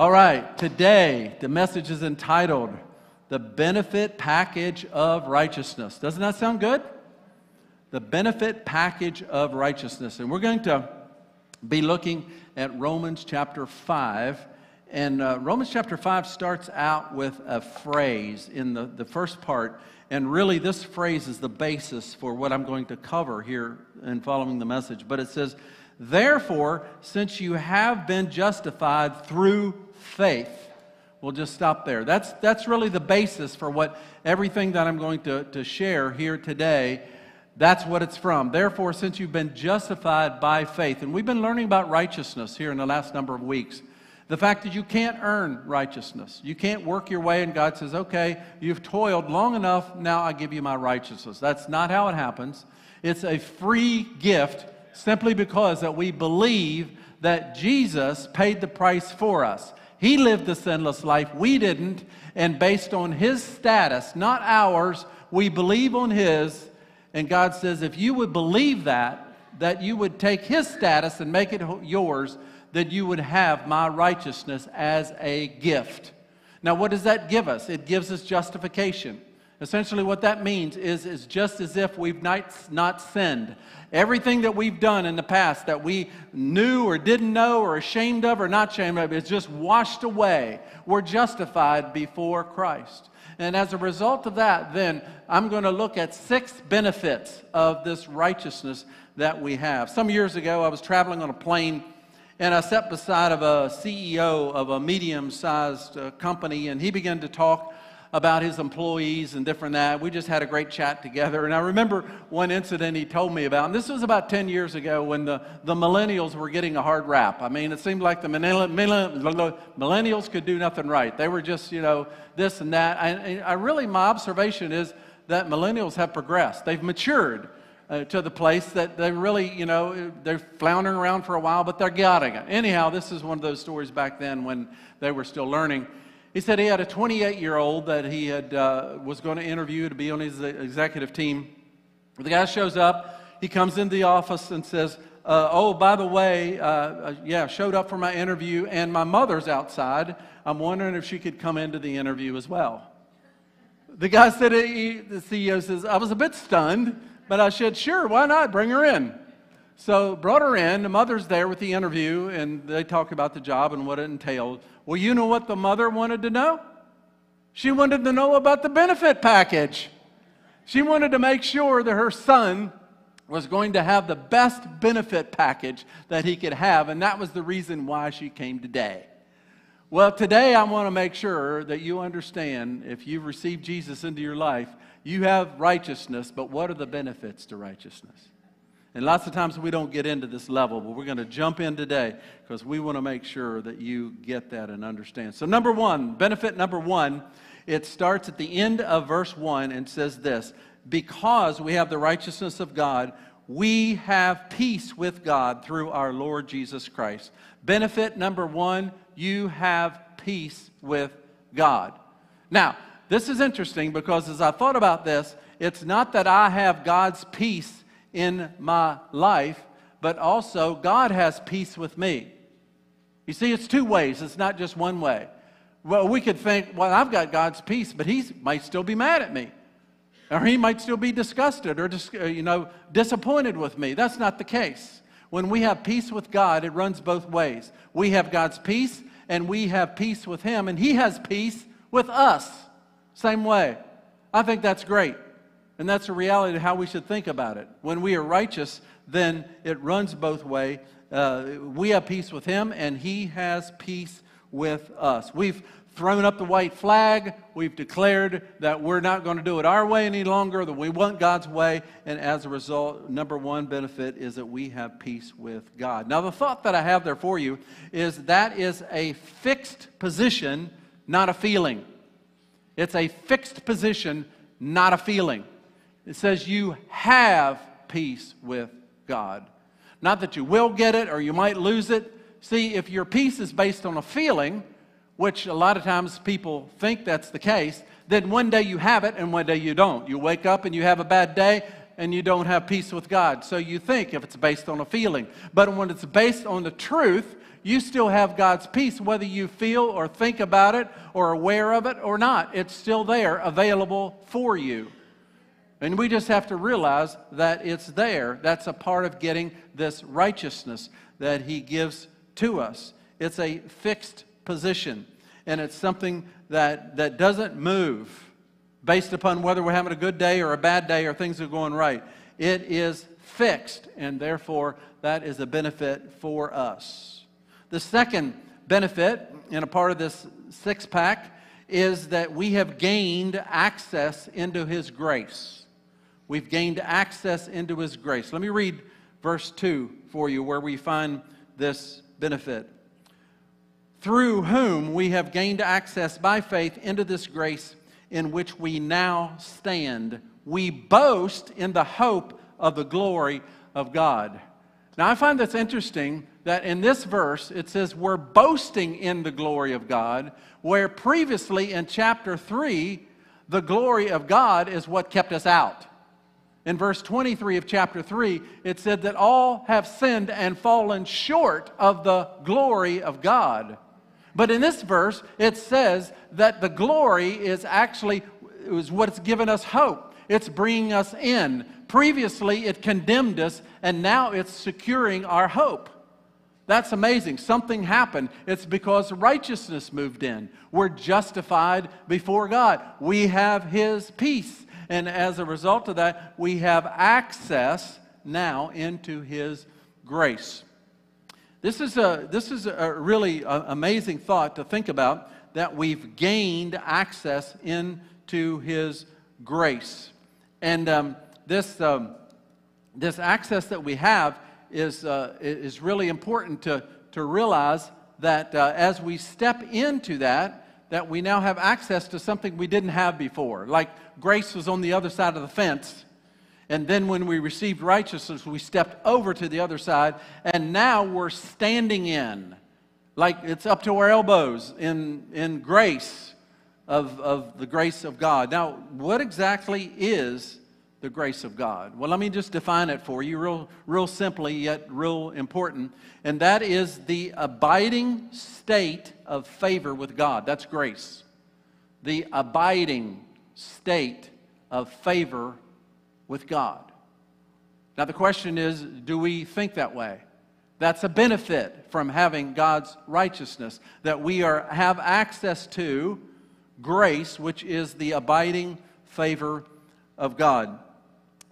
All right, today the message is entitled The Benefit Package of Righteousness. Doesn't that sound good? The Benefit Package of Righteousness. And we're going to be looking at Romans chapter 5. And uh, Romans chapter 5 starts out with a phrase in the, the first part. And really, this phrase is the basis for what I'm going to cover here in following the message. But it says, Therefore, since you have been justified through faith. We'll just stop there. That's, that's really the basis for what everything that I'm going to, to share here today. That's what it's from. Therefore, since you've been justified by faith, and we've been learning about righteousness here in the last number of weeks, the fact that you can't earn righteousness. You can't work your way, and God says, okay, you've toiled long enough, now I give you my righteousness. That's not how it happens. It's a free gift simply because that we believe that Jesus paid the price for us. He lived the sinless life. We didn't. And based on his status, not ours, we believe on his. And God says, if you would believe that, that you would take his status and make it yours, that you would have my righteousness as a gift. Now, what does that give us? It gives us justification. Essentially, what that means is, is just as if we've not, not sinned. Everything that we've done in the past that we knew or didn't know or ashamed of or not ashamed of is just washed away. We're justified before Christ. And as a result of that, then I'm going to look at six benefits of this righteousness that we have. Some years ago, I was traveling on a plane and I sat beside of a CEO of a medium-sized uh, company, and he began to talk about his employees and different that. We just had a great chat together. And I remember one incident he told me about, and this was about 10 years ago when the, the millennials were getting a hard rap. I mean, it seemed like the millennials could do nothing right. They were just, you know, this and that. I, I really, my observation is that millennials have progressed, they've matured. Uh, to the place that they really, you know, they're floundering around for a while, but they're getting it. Anyhow, this is one of those stories back then when they were still learning. He said he had a 28 year old that he had, uh, was going to interview to be on his executive team. The guy shows up, he comes into the office and says, uh, Oh, by the way, uh, uh yeah, showed up for my interview, and my mother's outside. I'm wondering if she could come into the interview as well. The guy said, he, the CEO says, I was a bit stunned, but I said, Sure, why not? Bring her in. So brought her in. The mother's there with the interview, and they talk about the job and what it entailed. Well, you know what the mother wanted to know? She wanted to know about the benefit package. She wanted to make sure that her son was going to have the best benefit package that he could have, and that was the reason why she came today. Well, today I want to make sure that you understand if you've received Jesus into your life, you have righteousness, but what are the benefits to righteousness? And lots of times we don't get into this level, but we're going to jump in today because we want to make sure that you get that and understand. So, number one, benefit number one, it starts at the end of verse one and says this Because we have the righteousness of God, we have peace with God through our Lord Jesus Christ. Benefit number one, you have peace with God. Now, this is interesting because as I thought about this, it's not that I have God's peace in my life, but also God has peace with me. You see, it's two ways, it's not just one way. Well, we could think, well, I've got God's peace, but He might still be mad at me. Or He might still be disgusted or, uh, you know, disappointed with me. That's not the case. When we have peace with God, it runs both ways. We have God's peace, and we have peace with Him, and He has peace with us. Same way. I think that's great. And that's a reality of how we should think about it. When we are righteous, then it runs both way. Uh, we have peace with him, and he has peace with us. We've thrown up the white flag. We've declared that we're not going to do it our way any longer, that we want God's way. And as a result, number one benefit is that we have peace with God. Now, the thought that I have there for you is that is a fixed position, not a feeling. It's a fixed position, not a feeling. It says you have peace with God. Not that you will get it or you might lose it. See, if your peace is based on a feeling, which a lot of times people think that's the case, then one day you have it and one day you don't. You wake up and you have a bad day and you don't have peace with God. So you think if it's based on a feeling. But when it's based on the truth, you still have God's peace, whether you feel or think about it or aware of it or not. It's still there, available for you. And we just have to realize that it's there. That's a part of getting this righteousness that He gives to us. It's a fixed position, and it's something that, that doesn't move based upon whether we're having a good day or a bad day or things are going right. It is fixed, and therefore that is a benefit for us. The second benefit, and a part of this six pack, is that we have gained access into His grace. We've gained access into His grace. Let me read verse 2 for you where we find this benefit. Through whom we have gained access by faith into this grace in which we now stand. We boast in the hope of the glory of God. Now, I find this interesting that in this verse it says we're boasting in the glory of God, where previously in chapter 3, the glory of God is what kept us out. In verse 23 of chapter 3, it said that all have sinned and fallen short of the glory of God. But in this verse, it says that the glory is actually is what's given us hope. It's bringing us in. Previously, it condemned us, and now it's securing our hope. That's amazing. Something happened. It's because righteousness moved in. We're justified before God. We have His peace. And as a result of that, we have access now into His grace. This is a, this is a really amazing thought to think about that we've gained access into His grace. And um, this, um, this access that we have is, uh, is really important to, to realize that uh, as we step into that, that we now have access to something we didn't have before. Like grace was on the other side of the fence, and then when we received righteousness, we stepped over to the other side, and now we're standing in. Like it's up to our elbows in, in grace of, of the grace of God. Now, what exactly is the grace of God? Well, let me just define it for you, real, real simply, yet real important. And that is the abiding state of favor with God. That's grace. The abiding state of favor with God. Now, the question is do we think that way? That's a benefit from having God's righteousness, that we are, have access to grace, which is the abiding favor of God.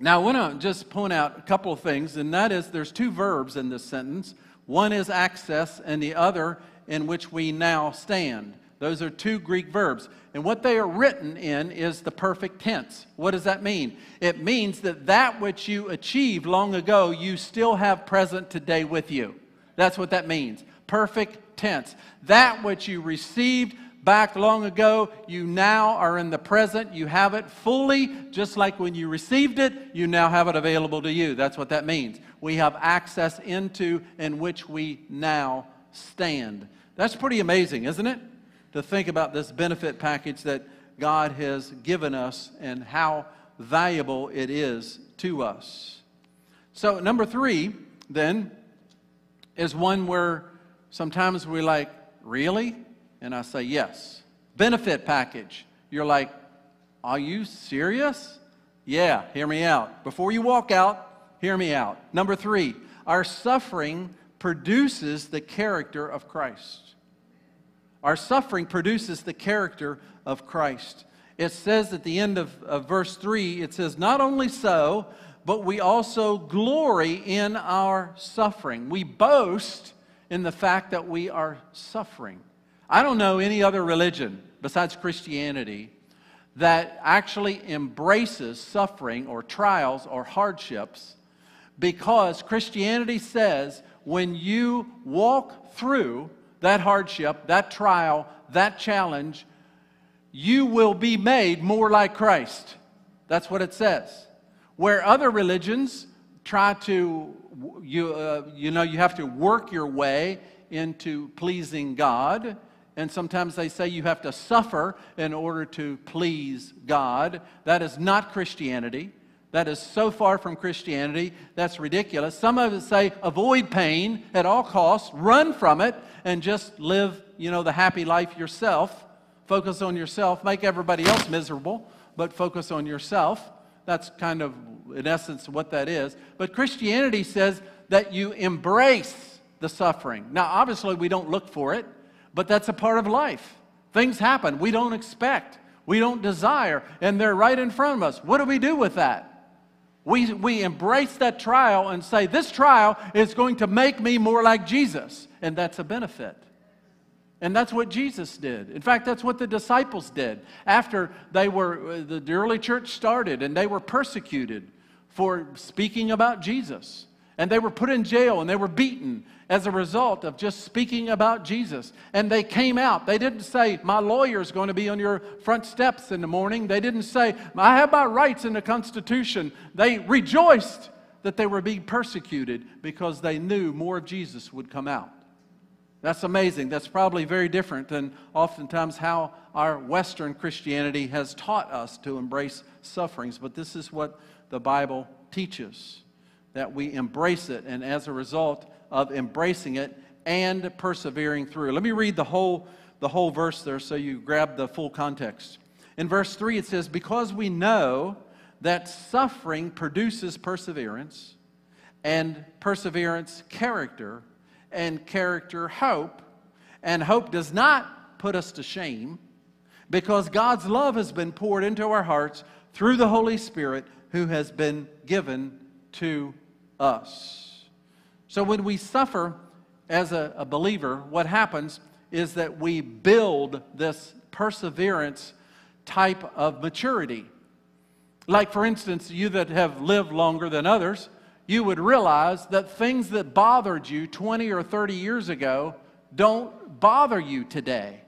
Now, I want to just point out a couple of things, and that is there's two verbs in this sentence. One is access, and the other in which we now stand. Those are two Greek verbs. And what they are written in is the perfect tense. What does that mean? It means that that which you achieved long ago, you still have present today with you. That's what that means. Perfect tense. That which you received back long ago, you now are in the present. You have it fully, just like when you received it, you now have it available to you. That's what that means. We have access into in which we now stand. That's pretty amazing, isn't it? to think about this benefit package that God has given us and how valuable it is to us. So, number three, then, is one where sometimes we're like, really? And I say, yes. Benefit package. You're like, are you serious? Yeah, hear me out. Before you walk out, hear me out. Number three, our suffering produces the character of Christ. Our suffering produces the character of Christ. It says at the end of, of verse 3, it says, Not only so, but we also glory in our suffering. We boast in the fact that we are suffering. I don't know any other religion besides Christianity that actually embraces suffering or trials or hardships because Christianity says when you walk through that hardship, that trial, that challenge, you will be made more like Christ. That's what it says. Where other religions try to, you, uh, you know, you have to work your way into pleasing God. And sometimes they say you have to suffer in order to please God. That is not Christianity. That is so far from Christianity, that's ridiculous. Some of us say avoid pain at all costs, run from it, and just live, you know, the happy life yourself. Focus on yourself, make everybody else miserable, but focus on yourself. That's kind of, in essence, what that is. But Christianity says that you embrace the suffering. Now, obviously, we don't look for it, but that's a part of life. Things happen we don't expect, we don't desire, and they're right in front of us. What do we do with that? We, we embrace that trial and say, This trial is going to make me more like Jesus. And that's a benefit. And that's what Jesus did. In fact, that's what the disciples did. After they were, uh, the early church started and they were persecuted for speaking about Jesus. And they were put in jail and they were beaten as a result of just speaking about Jesus. And they came out. They didn't say, My lawyer is going to be on your front steps in the morning. They didn't say, I have my rights in the Constitution. They rejoiced that they were being persecuted because they knew more of Jesus would come out. That's amazing. That's probably very different than oftentimes how our Western Christianity has taught us to embrace sufferings. But this is what the Bible teaches that we embrace it, and as a result, of embracing it and persevering through. Let me read the whole, the whole verse there so you grab the full context. In verse 3, it says, Because we know that suffering produces perseverance, and perseverance, character, and character, hope, and hope does not put us to shame because God's love has been poured into our hearts through the Holy Spirit who has been given to us. So when we suffer as a, a believer, what happens is that we build this perseverance type of maturity. Like, for instance, you that have lived longer than others, you would realize that things that bothered you 20 or 30 years ago don't bother you today.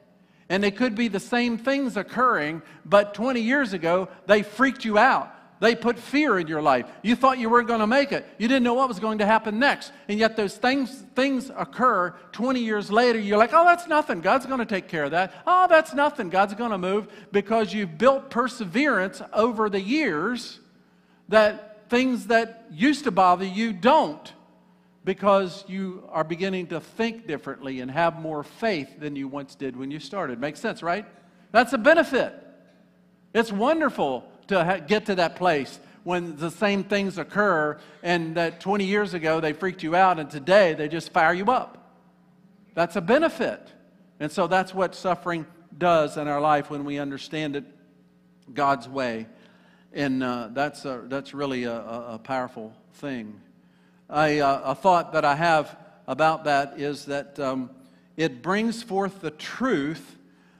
And they could be the same things occurring, but 20 years ago, they freaked you out. They put fear in your life. You thought you weren't going to make it. You didn't know what was going to happen next. And yet those things, things occur 20 years later. You're like, oh, that's nothing. God's going to take care of that. Oh, that's nothing. God's going to move because you've built perseverance over the years that things that used to bother you don't because you are beginning to think differently and have more faith than you once did when you started. Makes sense, right? That's a benefit. It's wonderful to ha- get to that place when the same things occur and that 20 years ago they freaked you out and today they just fire you up. That's a benefit. And so that's what suffering does in our life when we understand it God's way. And uh, that's, a, that's really a, a powerful thing. I, uh, a thought that I have about that is that um, it brings forth the truth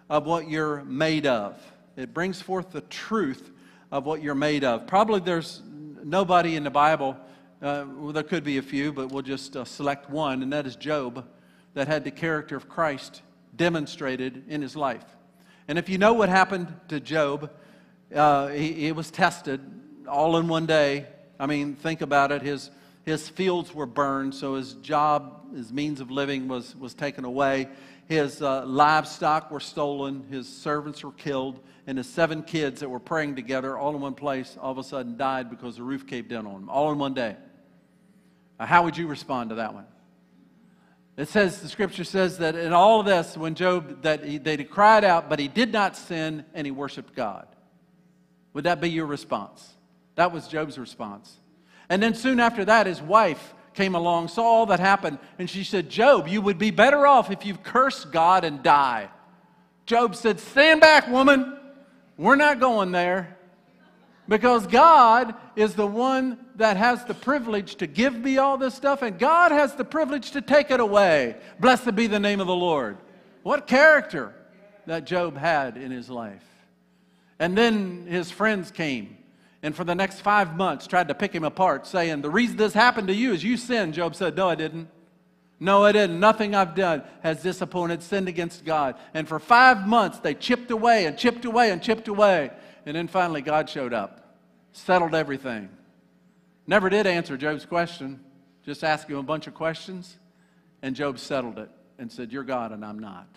of what you're made of. It brings forth the truth of what you're made of. Probably there's nobody in the Bible, uh, well, there could be a few, but we'll just uh, select one, and that is Job, that had the character of Christ demonstrated in his life. And if you know what happened to Job, uh, he, he was tested all in one day. I mean, think about it. His, his fields were burned, so his job, his means of living was, was taken away. His uh, livestock were stolen, his servants were killed, and his seven kids that were praying together all in one place all of a sudden died because the roof caved in on them, all in one day. Now, how would you respond to that one? It says, the scripture says that in all of this, when Job, that he, they cried out, but he did not sin and he worshiped God. Would that be your response? That was Job's response. And then soon after that, his wife came along, saw all that happened, and she said, Job, you would be better off if you curse God and die. Job said, Stand back, woman. We're not going there. Because God is the one that has the privilege to give me all this stuff, and God has the privilege to take it away. Blessed be the name of the Lord. What character that Job had in his life. And then his friends came and for the next five months tried to pick him apart, saying, The reason this happened to you is you sinned. Job said, No, I didn't. No, I didn't. Nothing I've done has disappointed, sinned against God. And for five months, they chipped away and chipped away and chipped away. And then finally, God showed up, settled everything. Never did answer Job's question, just asked him a bunch of questions. And Job settled it and said, You're God and I'm not.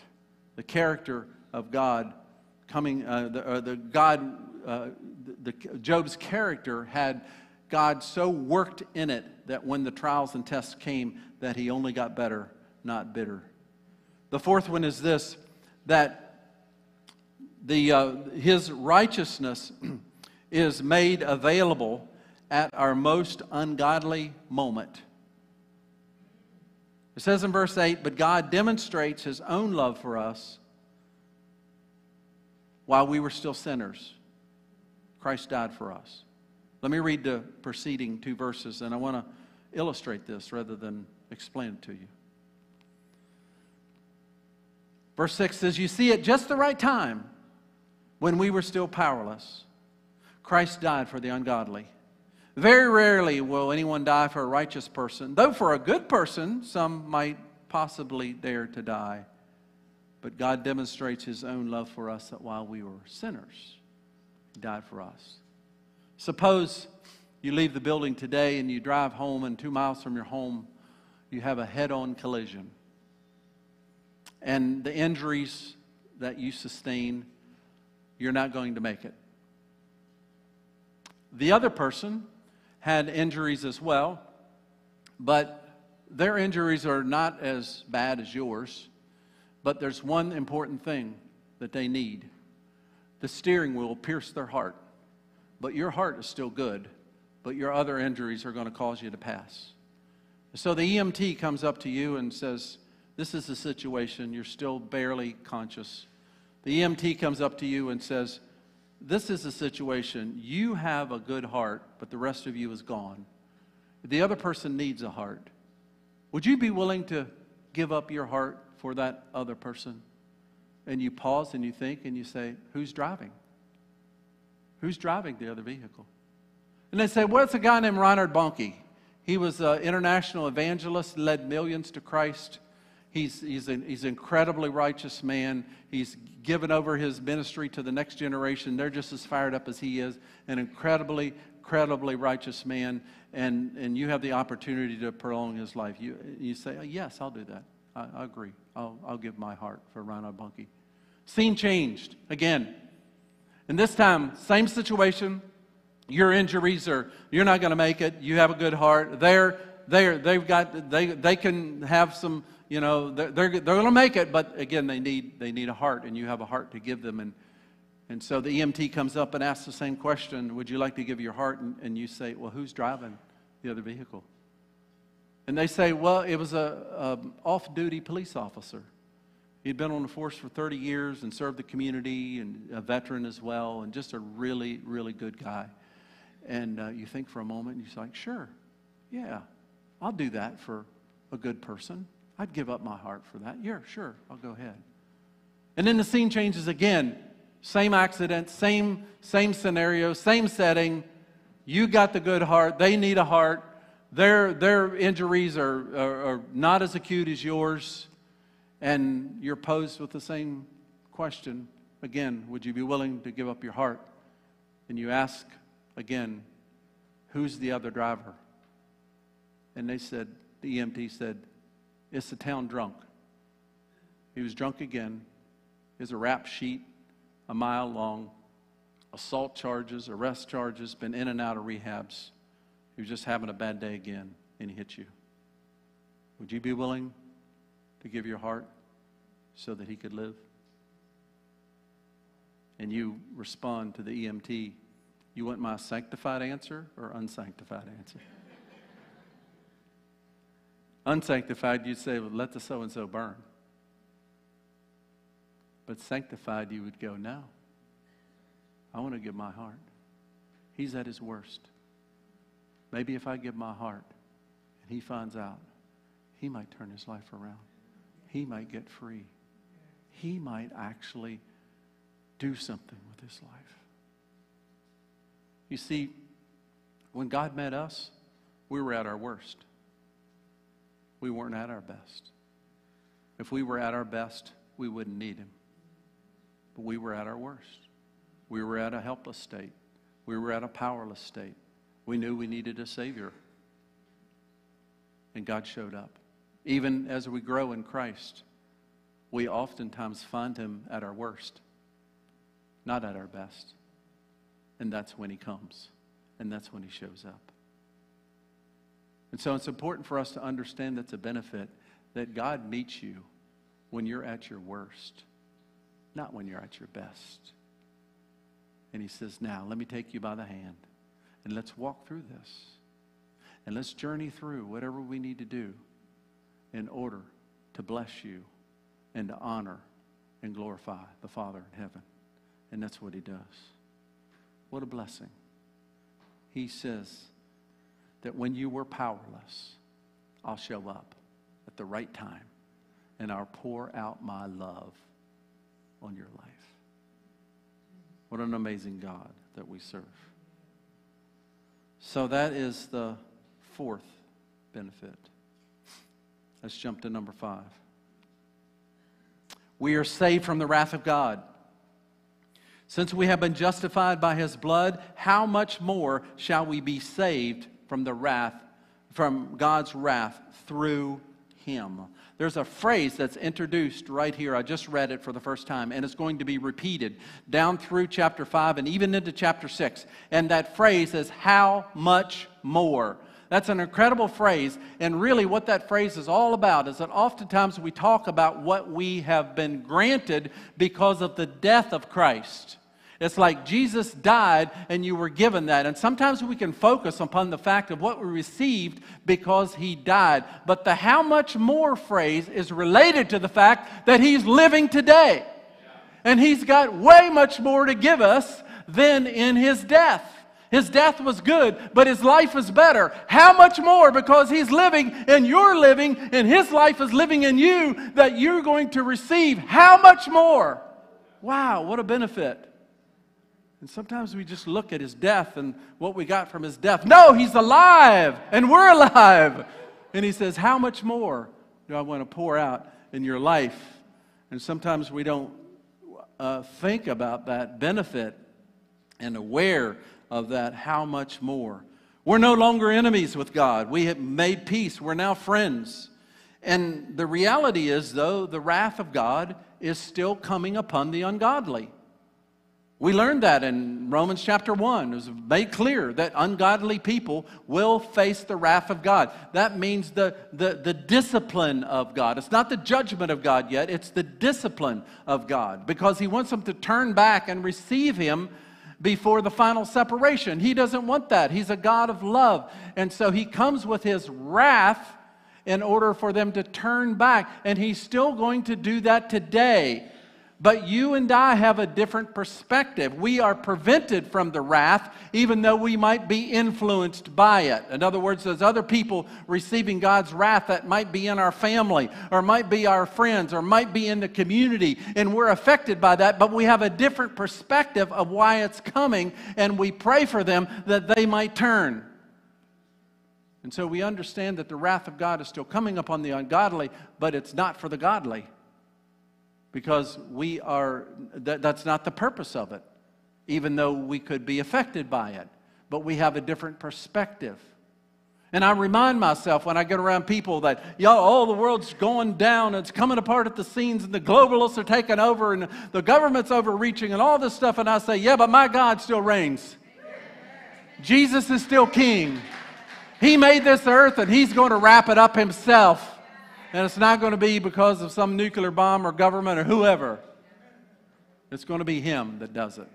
The character of God coming, uh, the, uh, the God uh, the, the, Job's character had God so worked in it that when the trials and tests came, that he only got better, not bitter. The fourth one is this that the, uh, his righteousness is made available at our most ungodly moment. It says in verse 8, but God demonstrates his own love for us while we were still sinners. Christ died for us. Let me read the preceding two verses, and I want to illustrate this rather than explain it to you. Verse 6 says, You see, at just the right time, when we were still powerless, Christ died for the ungodly. Very rarely will anyone die for a righteous person, though for a good person, some might possibly dare to die. But God demonstrates his own love for us that while we were sinners, he died for us. Suppose you leave the building today and you drive home, and two miles from your home, you have a head on collision. And the injuries that you sustain, you're not going to make it. The other person had injuries as well, but their injuries are not as bad as yours. But there's one important thing that they need the steering wheel pierced their heart but your heart is still good, but your other injuries are going to cause you to pass. So the EMT comes up to you and says, This is the situation, you're still barely conscious. The EMT comes up to you and says, This is the situation, you have a good heart, but the rest of you is gone. The other person needs a heart. Would you be willing to give up your heart for that other person? And you pause and you think and you say, Who's driving? Who's driving the other vehicle? And they say, well, it's a guy named Reinhard Bonnke. He was an international evangelist, led millions to Christ. He's, he's, an, he's an incredibly righteous man. He's given over his ministry to the next generation. They're just as fired up as he is. An incredibly, incredibly righteous man. And, and you have the opportunity to prolong his life. You, you say, Yes, I'll do that. I, I agree. I'll, I'll give my heart for Reinhard Bonnke. Scene changed. Again, and this time, same situation. Your injuries are, you're not going to make it. You have a good heart. They're, they're, they've got, they, they can have some, you know, they're, they're, they're going to make it, but again, they need, they need a heart, and you have a heart to give them. And, and so the EMT comes up and asks the same question Would you like to give your heart? And, and you say, Well, who's driving the other vehicle? And they say, Well, it was a, a off duty police officer. He'd been on the force for 30 years and served the community and a veteran as well, and just a really, really good guy. And uh, you think for a moment, and you're like, sure, yeah, I'll do that for a good person. I'd give up my heart for that. Yeah, sure, I'll go ahead. And then the scene changes again. Same accident, same, same scenario, same setting. You got the good heart. They need a heart. Their, their injuries are, are, are not as acute as yours and you're posed with the same question again would you be willing to give up your heart? And you ask again, who's the other driver? And they said, the EMT said, it's the town drunk. He was drunk again. There's a rap sheet a mile long, assault charges, arrest charges, been in and out of rehabs. He was just having a bad day again, and he hit you. Would you be willing to give your heart so that he could live? And you respond to the EMT, you want my sanctified answer or unsanctified answer? unsanctified, you'd say, well, let the so and so burn. But sanctified, you would go, no. I want to give my heart. He's at his worst. Maybe if I give my heart and he finds out, he might turn his life around he might get free. He might actually do something with his life. You see, when God met us, we were at our worst. We weren't at our best. If we were at our best, we wouldn't need him. But we were at our worst. We were at a helpless state. We were at a powerless state. We knew we needed a Savior. And God showed up. Even as we grow in Christ, we oftentimes find Him at our worst, not at our best. And that's when he comes. And that's when he shows up. And so it's important for us to understand that's a benefit that God meets you when you're at your worst, not when you're at your best. And he says, Now, let me take you by the hand and let's walk through this. And let's journey through whatever we need to do in order to bless you and to honor and glorify the Father in heaven. And that's what he does. What a blessing. He says that when you were powerless, I'll show up at the right time and I'll pour out my love on your life. What an amazing God that we serve. So that is the fourth benefit. Let's jump to number five. We are saved from the wrath of God. Since we have been justified by his blood, how much more shall we be saved from the wrath, from God's wrath through him? There's a phrase that's introduced right here. I just read it for the first time, and it's going to be repeated down through chapter 5 and even into chapter 6. And that phrase is, How much more? That's an incredible phrase. And really, what that phrase is all about is that oftentimes we talk about what we have been granted because of the death of Christ. It's like Jesus died and you were given that. And sometimes we can focus upon the fact of what we received because he died. But the how much more phrase is related to the fact that he's living today. And he's got way much more to give us than in his death. His death was good, but his life is better. How much more? Because he's living and you're living, and his life is living in you that you're going to receive. How much more? Wow, what a benefit. And sometimes we just look at his death and what we got from his death. No, he's alive and we're alive. And he says, How much more do I want to pour out in your life? And sometimes we don't uh, think about that benefit and aware of that. How much more? We're no longer enemies with God. We have made peace. We're now friends. And the reality is, though, the wrath of God is still coming upon the ungodly. We learned that in Romans chapter 1. It was made clear that ungodly people will face the wrath of God. That means the, the, the discipline of God. It's not the judgment of God yet, it's the discipline of God because He wants them to turn back and receive Him before the final separation. He doesn't want that. He's a God of love. And so He comes with His wrath in order for them to turn back. And He's still going to do that today. But you and I have a different perspective. We are prevented from the wrath, even though we might be influenced by it. In other words, there's other people receiving God's wrath that might be in our family, or might be our friends, or might be in the community, and we're affected by that, but we have a different perspective of why it's coming, and we pray for them that they might turn. And so we understand that the wrath of God is still coming upon the ungodly, but it's not for the godly because we are, that, that's not the purpose of it, even though we could be affected by it. But we have a different perspective. And I remind myself when I get around people that, yo, all the world's going down, it's coming apart at the seams, and the globalists are taking over, and the government's overreaching, and all this stuff. And I say, yeah, but my God still reigns. Jesus is still king. He made this earth, and He's going to wrap it up Himself. And it's not going to be because of some nuclear bomb or government or whoever. It's going to be Him that does it.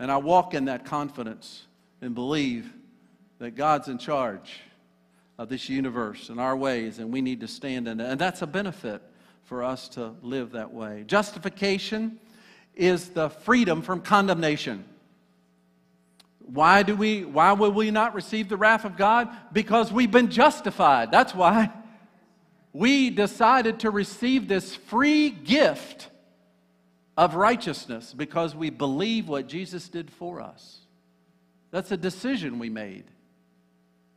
And I walk in that confidence and believe that God's in charge of this universe and our ways, and we need to stand in it. And that's a benefit for us to live that way. Justification is the freedom from condemnation. Why do we why will we not receive the wrath of God? Because we've been justified. That's why we decided to receive this free gift of righteousness because we believe what Jesus did for us. That's a decision we made.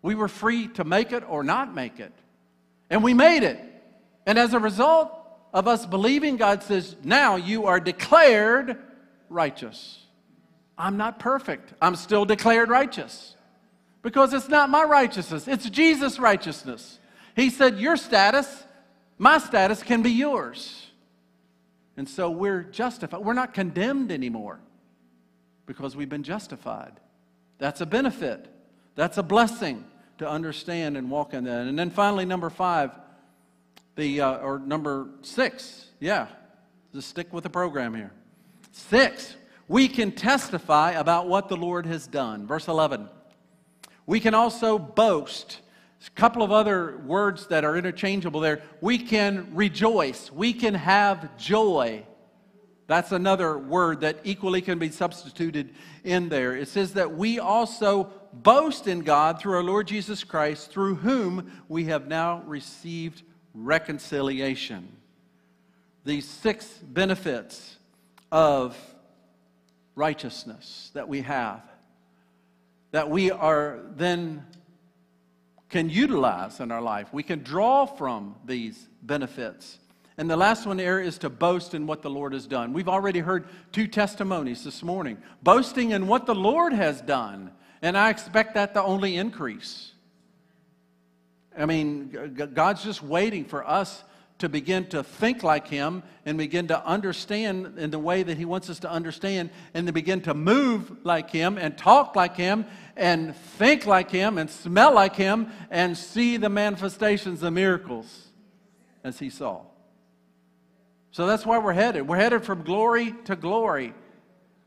We were free to make it or not make it. And we made it. And as a result of us believing, God says, now you are declared righteous. I'm not perfect. I'm still declared righteous. Because it's not my righteousness, it's Jesus' righteousness. He said, Your status, my status can be yours. And so we're justified. We're not condemned anymore. because we've been justified. That's a benefit. That's a blessing to understand and walk in that. And then finally, number five, the uh, or number six, yeah, just stick with the program here. Six, we can testify about what the Lord has done. Verse 11. We can also boast. A couple of other words that are interchangeable there. We can rejoice. We can have joy. That's another word that equally can be substituted in there. It says that we also boast in God through our Lord Jesus Christ, through whom we have now received reconciliation. These six benefits of righteousness that we have, that we are then can utilize in our life. We can draw from these benefits. And the last one there is to boast in what the Lord has done. We've already heard two testimonies this morning boasting in what the Lord has done. And I expect that to only increase. I mean, God's just waiting for us to begin to think like Him and begin to understand in the way that He wants us to understand and to begin to move like Him and talk like Him and think like Him and smell like Him and see the manifestations of miracles as He saw. So that's why we're headed. We're headed from glory to glory.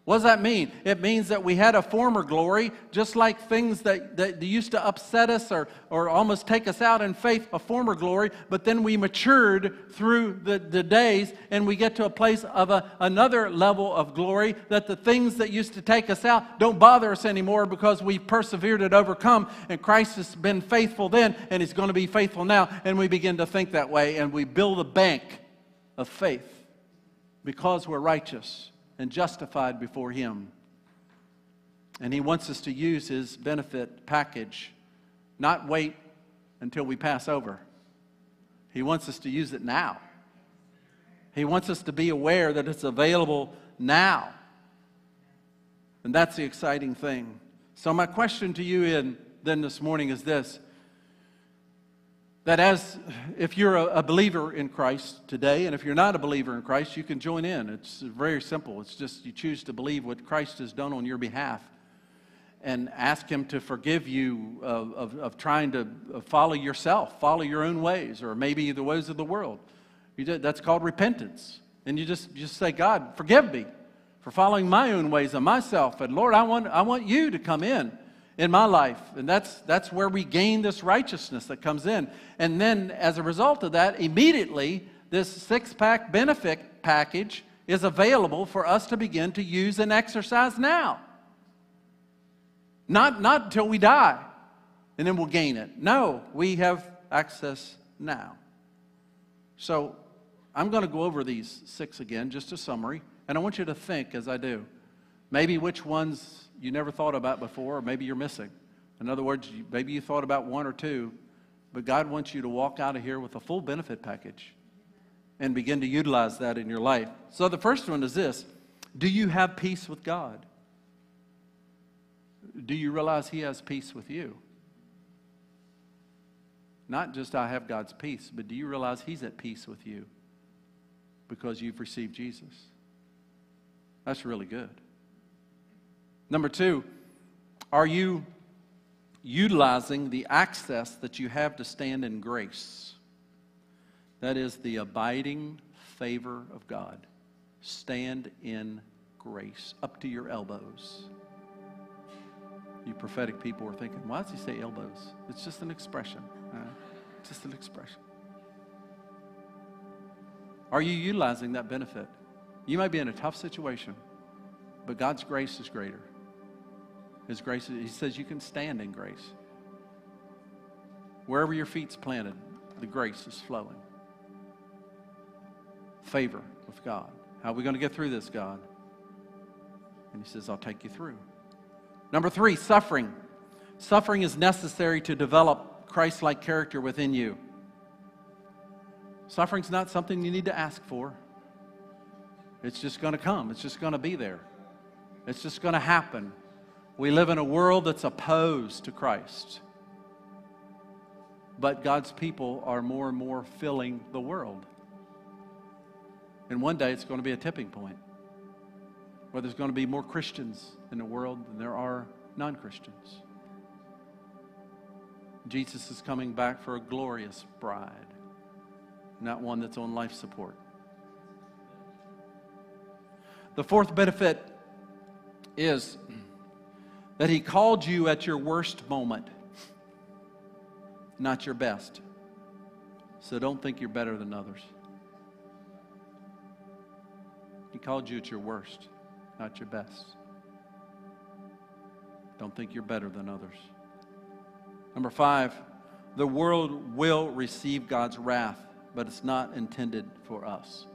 What does that mean? It means that we had a former glory, just like things that, that used to upset us or, or almost take us out in faith, a former glory, but then we matured through the, the days and we get to a place of a, another level of glory that the things that used to take us out don't bother us anymore because we persevered and overcome and Christ has been faithful then and he's going to be faithful now and we begin to think that way and we build a bank of faith because we're righteous and justified before Him. And He wants us to use His benefit package, not wait until we pass over. He wants us to use it now. He wants us to be aware that it's available now. And that's the exciting thing. So, my question to you in, then this morning is this that as if you're a, believer in Christ today, and if you're not a believer in Christ, you can join in. It's very simple. It's just you choose to believe what Christ has done on your behalf and ask Him to forgive you of, of, of trying to follow yourself, follow your own ways, or maybe the ways of the world. That's called repentance. And you just, just say, God, forgive me for following my own ways and myself. And Lord, I want, I want you to come in in my life. And that's, that's where we gain this righteousness that comes in. And then, as a result of that, immediately, this six pack benefit package is available for us to begin to use and exercise now. Not, not until we die and then we'll gain it. No, we have access now. So I'm going to go over these six again, just a summary, and I want you to think as I do. Maybe which ones you never thought about before, or maybe you're missing. In other words, maybe you thought about one or two, but God wants you to walk out of here with a full benefit package and begin to utilize that in your life. So the first one is this Do you have peace with God? Do you realize He has peace with you? Not just I have God's peace, but do you realize He's at peace with you because you've received Jesus? That's really good. Number two, are you utilizing the access that you have to stand in grace? That is the abiding favor of God. Stand in grace, up to your elbows. You prophetic people are thinking, why does he say elbows? It's just an expression. Uh, just an expression. Are you utilizing that benefit? You might be in a tough situation, but God's grace is greater. His grace, he says you can stand in grace. Wherever your feet's planted, the grace is flowing. Favor with God. How are we going to get through this, God? And he says, I'll take you through. Number three, suffering. Suffering is necessary to develop Christ like character within you. Suffering's not something you need to ask for. It's just going to come, it's just going to be there, it's just going to happen. We live in a world that's opposed to Christ. But God's people are more and more filling the world. And one day it's going to be a tipping point. where there's going to be more Christians in the world than there are non Christians. Jesus is coming back for a glorious bride, not one that's on life support. The fourth benefit is that He called you at your worst moment, not your best. So don't think you're better than others. He called you at your worst, not your best. Don't think you're better than others. Number five, the world will receive God's wrath, but it's not intended for us.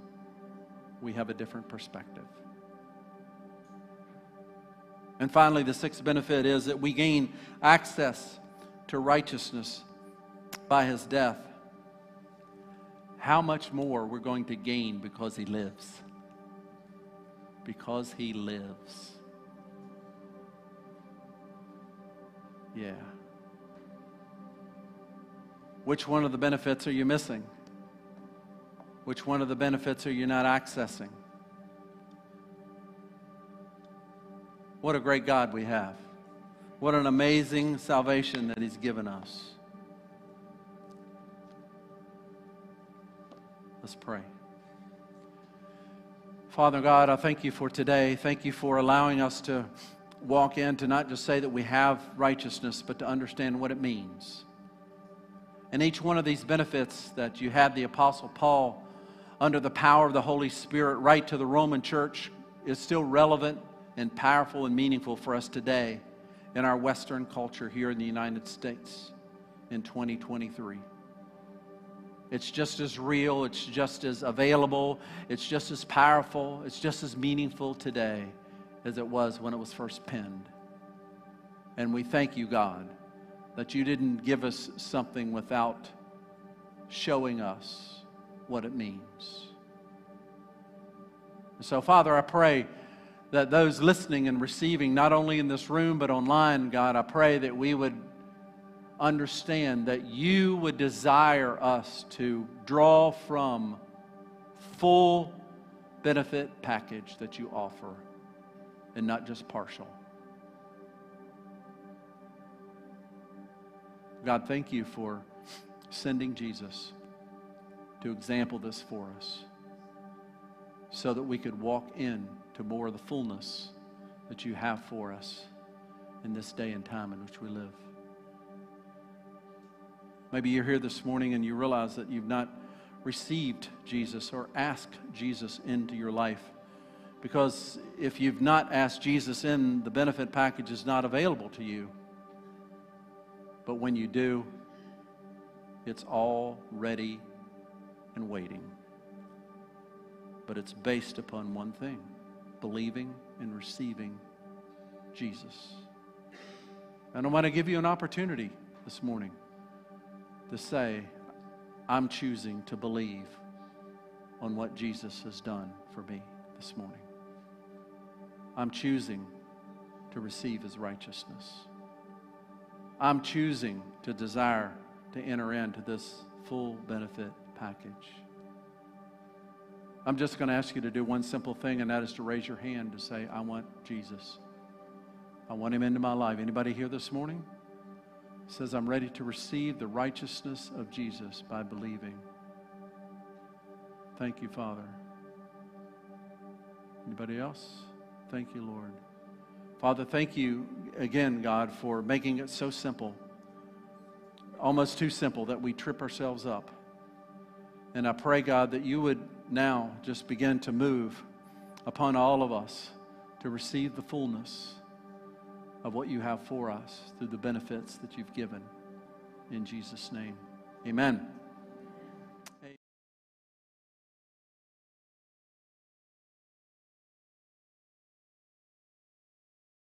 We have a different perspective. And finally, the sixth benefit is that we gain access to righteousness by his death. How much more we're going to gain because he lives? Because he lives. Yeah. Which one of the benefits are you missing? Which one of the benefits are you not accessing? What a great God we have. What an amazing salvation that He's given us. Let's pray. Father God, I thank you for today. Thank you for allowing us to walk in to not just say that we have righteousness, but to understand what it means. And each one of these benefits that you had the Apostle Paul, under the power of the Holy Spirit, write to the Roman church is still relevant and powerful and meaningful for us today in our Western culture here in the United States in 2023. It's just as real, it's just as available, it's just as powerful, it's just as meaningful today as it was when it was first penned. And we thank you, God, that you didn't give us something without showing us what it means. So, Father, I pray that those listening and receiving, not only in this room but online, God, I pray that we would understand that you would desire us to draw from full benefit package that you offer and not just partial. God, thank you for sending Jesus to example this for us so that we could walk in to more of the fullness that you have for us in this day and time in which we live. Maybe you're here this morning and you realize that you've not received Jesus or asked Jesus into your life. Because if you've not asked Jesus in, the benefit package is not available to you. But when you do, it's all ready and waiting. But it's based upon one thing believing and receiving Jesus. And I want to give you an opportunity this morning to say, I'm choosing to believe on what Jesus has done for me this morning. I'm choosing to receive his righteousness. I'm choosing to desire to enter into this full benefit package. I'm just going to ask you to do one simple thing, and that is to raise your hand to say, I want Jesus. I want him into my life. Anybody here this morning? Says, I'm ready to receive the righteousness of Jesus by believing. Thank you, Father. Anybody else? Thank you, Lord. Father, thank you again, God, for making it so simple, almost too simple that we trip ourselves up. And I pray, God, that you would now just begin to move upon all of us to receive the fullness of what you have for us through the benefits that you've given. In Jesus' name, amen.